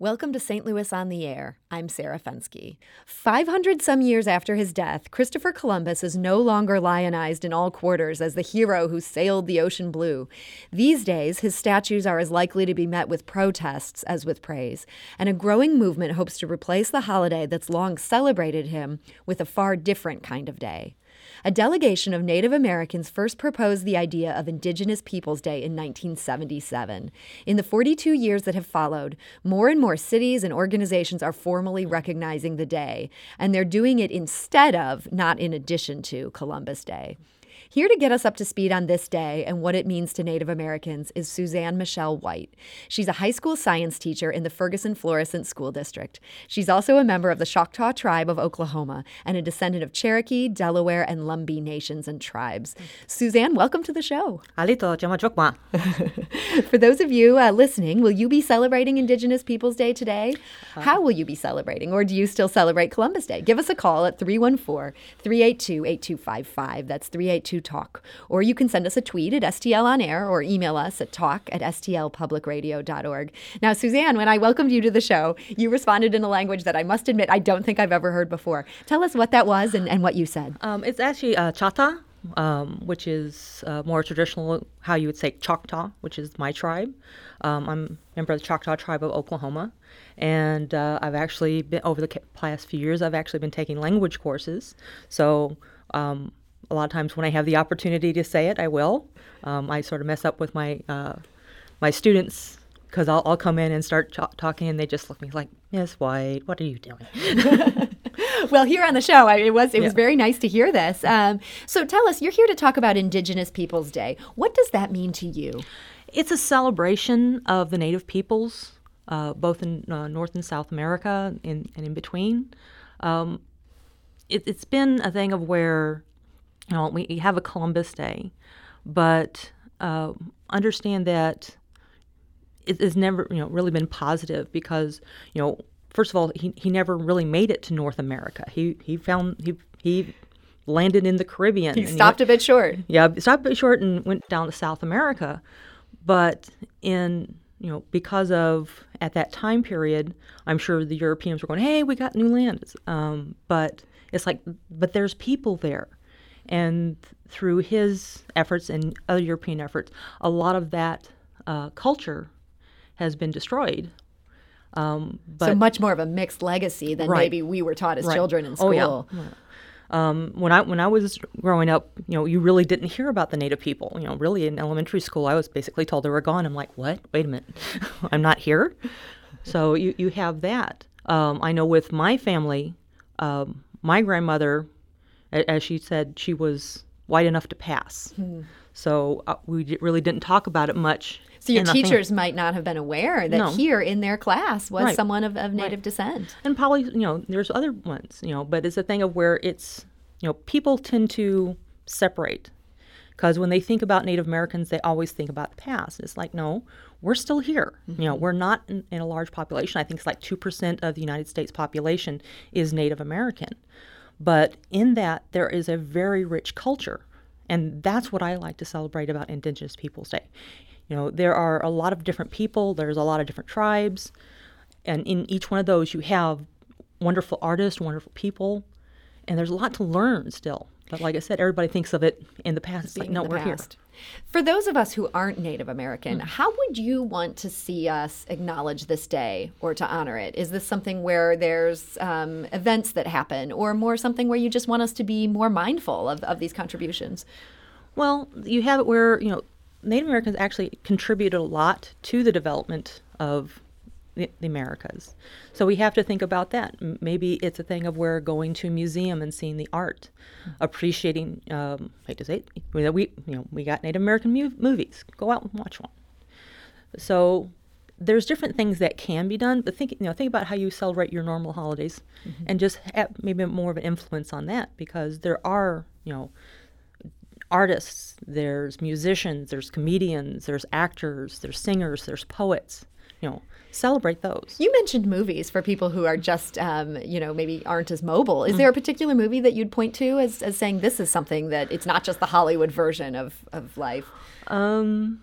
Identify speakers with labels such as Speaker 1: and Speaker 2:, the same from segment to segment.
Speaker 1: Welcome to St. Louis on the Air. I'm Sarah Fenske. 500 some years after his death, Christopher Columbus is no longer lionized in all quarters as the hero who sailed the ocean blue. These days, his statues are as likely to be met with protests as with praise, and a growing movement hopes to replace the holiday that's long celebrated him with a far different kind of day. A delegation of Native Americans first proposed the idea of Indigenous Peoples Day in 1977. In the 42 years that have followed, more and more cities and organizations are formally recognizing the day, and they're doing it instead of, not in addition to, Columbus Day. Here to get us up to speed on this day and what it means to Native Americans is Suzanne Michelle White. She's a high school science teacher in the Ferguson Florissant School District. She's also a member of the Choctaw Tribe of Oklahoma and a descendant of Cherokee, Delaware, and Lumbee nations and tribes. Suzanne, welcome to the show.
Speaker 2: Halito,
Speaker 1: For those of you uh, listening, will you be celebrating Indigenous Peoples Day today?
Speaker 2: Uh,
Speaker 1: How will you be celebrating? Or do you still celebrate Columbus Day? Give us a call at 314 382 8255. That's 382 Talk. Or you can send us a tweet at STL On Air or email us at talk at stlpublicradio.org. Now, Suzanne, when I welcomed you to the show, you responded in a language that I must admit I don't think I've ever heard before. Tell us what that was and, and what you said.
Speaker 2: Um, it's actually uh, Chata, um, which is uh, more traditional, how you would say Choctaw, which is my tribe. Um, I'm a member of the Choctaw Tribe of Oklahoma. And uh, I've actually been, over the past few years, I've actually been taking language courses. So um, a lot of times when I have the opportunity to say it, I will. Um, I sort of mess up with my uh, my students because I'll, I'll come in and start ch- talking, and they just look at me like, Miss White, what are you doing?
Speaker 1: well, here on the show, I, it was it was very nice to hear this. Um, so, tell us, you're here to talk about Indigenous Peoples Day. What does that mean to you?
Speaker 2: It's a celebration of the native peoples, uh, both in uh, North and South America in, and in between. Um, it, it's been a thing of where, you know, we have a Columbus Day, but uh, understand that it has never, you know, really been positive because, you know, first of all, he, he never really made it to North America. He he found he he landed in the Caribbean. He
Speaker 1: stopped
Speaker 2: went-
Speaker 1: a bit short.
Speaker 2: yeah, stopped a bit short and went down to South America. But in you know because of at that time period, I'm sure the Europeans were going, "Hey, we got new lands." Um, but it's like, but there's people there, and through his efforts and other European efforts, a lot of that uh, culture has been destroyed. Um, but
Speaker 1: so much more of a mixed legacy than
Speaker 2: Right.
Speaker 1: maybe we were taught as
Speaker 2: Right.
Speaker 1: children in school.
Speaker 2: Oh,
Speaker 1: school.
Speaker 2: yeah. Um, when I when I was growing up, you know, you really didn't hear about the native people. You know, really in elementary school, I was basically told they were gone. I'm like, what? Wait a minute, I'm not here. So you you have that. Um, I know with my family, um, my grandmother, as she said, she was white enough to pass. So uh, we really didn't talk about it much.
Speaker 1: So your
Speaker 2: in the fam-
Speaker 1: teachers might not have been aware that
Speaker 2: No.
Speaker 1: here in their class was
Speaker 2: Right.
Speaker 1: someone of, of native descent.
Speaker 2: and probably you know there's other ones you know but it's a thing of where it's you know people tend to separate because when they think about native americans they always think about the past it's like no we're still here you know we're not in, in a large population i think it's like 2% of the united states population is native american but in that there is a very rich culture. And that's what i like to celebrate about indigenous peoples day. You know there are a lot of different people. There's a lot of different tribes. And in each one of those you have wonderful artists wonderful people. And there's a lot to learn still but like i said everybody thinks of it in the past like no we're
Speaker 1: past. For those of us who aren't Native American, how would you want to see us acknowledge this day or to honor it? Is this something where there's um, events that happen, or more something where you just want us to be more mindful of, of these contributions?
Speaker 2: well you have it where you know native americans actually contributed a lot to the development of the, the americas. So we have to think about that. Maybe it's a thing of where going to a museum and seeing the art appreciating um, hate to say it, we, you know we got native american mu- movies. Go out and watch one. So there's different things that can be done, but think you know think about how you celebrate your normal holidays, and just have maybe more of an influence on that because there are you know artists, there's musicians, there's comedians, there's actors, there's singers, there's poets. You know, celebrate those.
Speaker 1: You mentioned movies for people who are just, um, you know, maybe aren't as mobile. Is there a particular movie that you'd point to as, as saying this is something that it's not just the Hollywood version of, of life?
Speaker 2: Um,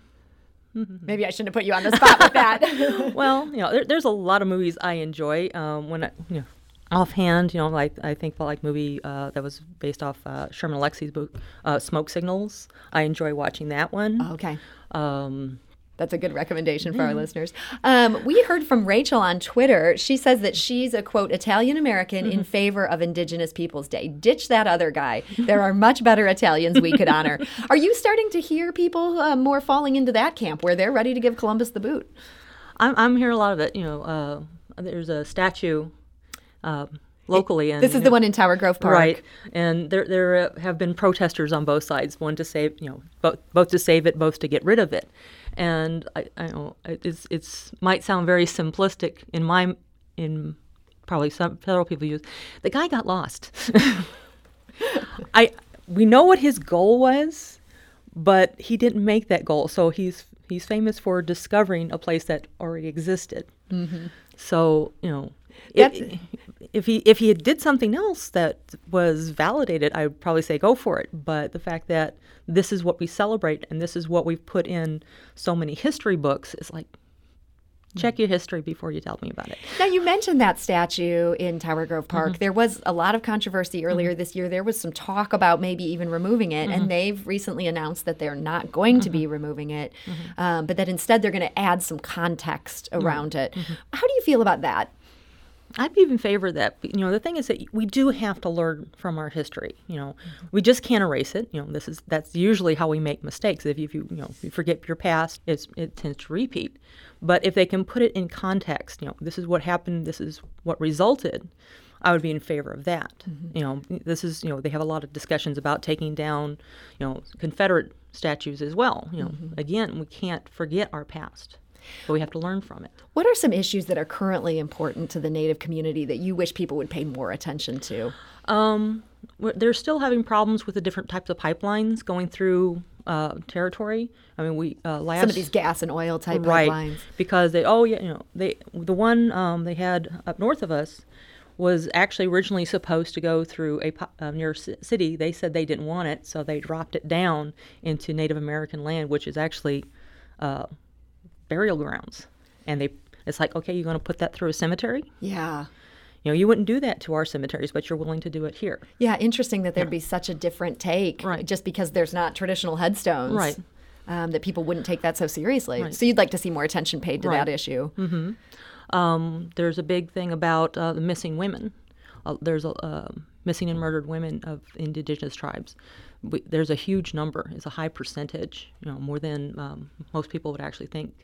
Speaker 1: Maybe I shouldn't have put you on the spot with that.
Speaker 2: well, you know, there, there's a lot of movies I enjoy. Um, when I, you know, offhand, you know, like I think like movie uh, that was based off uh, Sherman Alexie's book, uh, Smoke Signals. I enjoy watching that one.
Speaker 1: okay.
Speaker 2: Um,
Speaker 1: That's a good recommendation for our listeners. Um, we heard from Rachel on Twitter. She says that she's a quote Italian American in favor of Indigenous Peoples Day. Ditch that other guy. There are much better Italians we could honor. Are you starting to hear people uh, more falling into that camp where they're ready to give Columbus the boot?
Speaker 2: I'm, I'm hearing a lot of it. You know, uh, there's a statue uh, locally, and
Speaker 1: This is the one in Tower Grove Park.
Speaker 2: Right, and there there uh, have been protesters on both sides, one to save, you know, both both to save it, both to get rid of it, and I, I know it's it's might sound very simplistic in my in probably some several people use. The guy got lost. I we know what his goal was, but he didn't make that goal. So he's he's famous for discovering a place that already existed. Mm-hmm. So you know,
Speaker 1: That's-
Speaker 2: if, he if he had did something else that was validated, I would probably say go for it. But the fact that this is what we celebrate and this is what we've put in so many history books is like, check mm. your history before you tell me about it.
Speaker 1: Now, you mentioned that statue in Tower Grove Park. Mm-hmm. There was a lot of controversy earlier mm-hmm. this year. There was some talk about maybe even removing it, and mm-hmm. they've recently announced that they're not going to be removing it, um, but that instead they're going to add some context around it. How do you feel about that?
Speaker 2: I'd be in favor of that. You know, the thing is that we do have to learn from our history. You know, we just can't erase it. You know, this is that's usually how we make mistakes. If you, if you you know if you forget your past, it's, it tends to repeat. But if they can put it in context, you know, this is what happened. This is what resulted. I would be in favor of that. Mm-hmm. You know, this is you know they have a lot of discussions about taking down, you know, Confederate statues as well. You know, mm-hmm. again, we can't forget our past, but we have to learn from it.
Speaker 1: What are some issues that are currently important to the Native community that you wish people would pay more attention to?
Speaker 2: Um, they're still having problems with the different types of pipelines going through uh, territory. I mean, we uh, last
Speaker 1: Some of these gas and oil type
Speaker 2: right
Speaker 1: pipelines.
Speaker 2: because they oh yeah you know they the one um, they had up north of us was actually originally supposed to go through a uh, near ci- city. They said they didn't want it, so they dropped it down into Native American land, which is actually uh, burial grounds. And they it's like okay, you're going to put that through a cemetery.
Speaker 1: Yeah.
Speaker 2: You know, you wouldn't do that to our cemeteries, but you're willing to do it here.
Speaker 1: Yeah, interesting that there'd be such a different take
Speaker 2: Right.
Speaker 1: just because there's not traditional headstones.
Speaker 2: Right.
Speaker 1: Um, that people wouldn't take that so seriously. So you'd like to see more attention paid to that
Speaker 2: Right.
Speaker 1: issue.
Speaker 2: Um, there's a big thing about uh, the missing women. Uh, there's a uh, missing and murdered women of indigenous tribes. We, there's a huge number. It's a high percentage. You know, more than um, most people would actually think.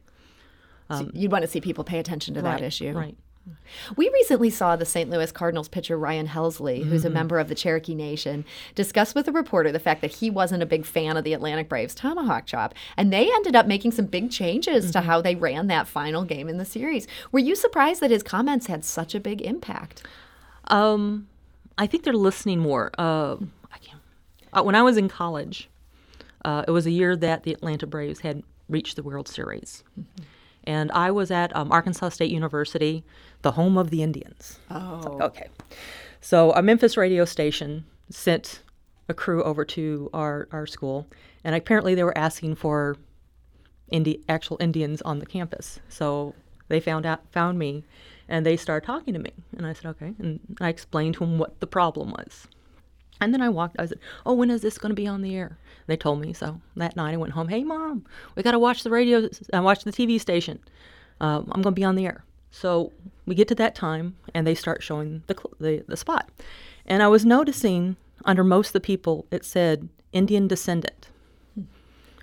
Speaker 1: So you'd want to see people pay attention to that issue.
Speaker 2: Right.
Speaker 1: We recently saw the St. Louis Cardinals pitcher Ryan Helsley, who's a
Speaker 2: Mm-hmm.
Speaker 1: member of the Cherokee Nation, discuss with a reporter the fact that he wasn't a big fan of the Atlanta Braves tomahawk chop. And they ended up making some big changes
Speaker 2: Mm-hmm.
Speaker 1: to how they ran that final game in the series. Were you surprised that his comments had such a big impact?
Speaker 2: Um, I think they're listening more. Uh, I can't. Uh, when I was in college, uh, it was a year that the Atlanta Braves had reached the World Series, and I was at um, Arkansas State University, the home of the Indians.
Speaker 1: Oh.
Speaker 2: Okay. So a Memphis radio station sent a crew over to our, our school, and apparently they were asking for Indi- actual Indians on the campus. So they found out found me, and they started talking to me, and I said okay, and I explained to them what the problem was. And then I walked. I said, "Oh, when is this going to be on the air?" They told me. So that night I went home. Hey, mom, we got to watch the radio. Uh, watch the TV station. Um, I'm going to be on the air. So we get to that time, and they start showing the the, the spot. And I was noticing under most of the people it said Indian descendant,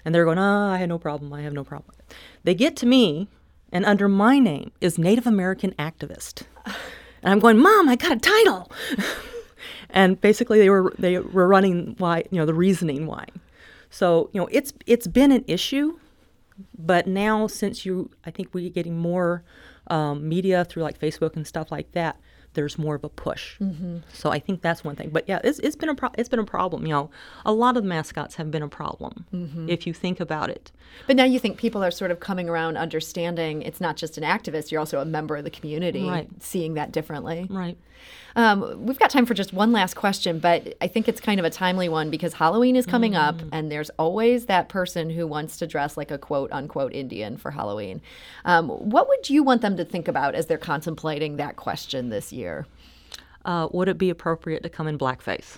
Speaker 2: and they're going, "Ah, I had no problem. I have no problem." They get to me, and under my name is Native American activist, and I'm going, "Mom, I got a title." and basically they were they were running why you know the reasoning why. So you know it's it's been an issue but now since you i think we're getting more um, media through like facebook and stuff like that there's more of a push. So I think that's one thing. But yeah, it's, it's been a pro- it's been a problem. You know, a lot of the mascots have been a problem if you think about it.
Speaker 1: But now you think people are sort of coming around understanding it's not just an activist, you're also a member of the community,
Speaker 2: Right.
Speaker 1: seeing that differently.
Speaker 2: Right.
Speaker 1: Um, we've got time for just one last question, but I think it's kind of a timely one because Halloween is coming up, and there's always that person who wants to dress like a quote unquote Indian for Halloween. Um, what would you want them to think about as they're contemplating that question this year?
Speaker 2: Uh, would it be appropriate to come in blackface?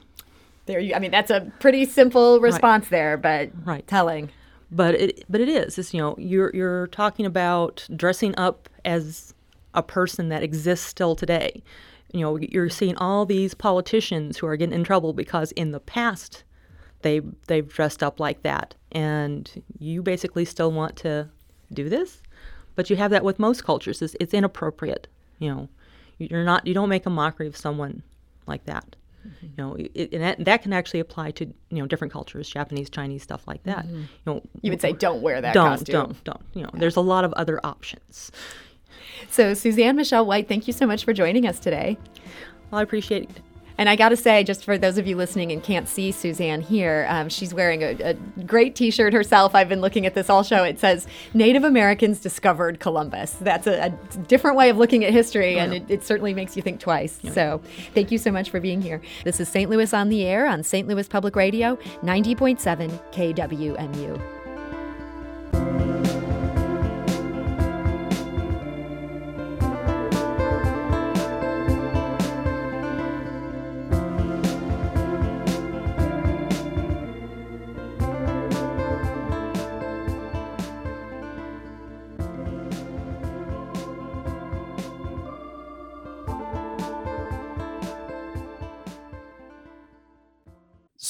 Speaker 1: There, you, I mean, that's a pretty simple response there, but
Speaker 2: Right.
Speaker 1: telling.
Speaker 2: but it but it is it's you know you're you're talking about dressing up as a person that exists still today you know you're seeing all these politicians who are getting in trouble because in the past they they've dressed up like that and you basically still want to do this but you have that with most cultures it's, it's inappropriate you know you're not you don't make a mockery of someone like that. Mm-hmm. You know it, and that, that can actually apply to you know different cultures japanese chinese stuff like that. Mm-hmm. You know
Speaker 1: You would say, don't wear that
Speaker 2: don't
Speaker 1: costume.
Speaker 2: don't don't. You know there's a lot of other options.
Speaker 1: So, Suzanne Michelle White, thank you so much for joining us today.
Speaker 2: well i appreciate it
Speaker 1: And I got to say, just for those of you listening and can't see Suzanne here, um, she's wearing a, a great t shirt herself. I've been looking at this all show. It says, Native Americans discovered Columbus. That's a, a different way of looking at history, and it, it certainly makes you think twice. So thank you so much for being here. This is St. Louis on the Air on St. Louis Public Radio, 90.7 KWMU.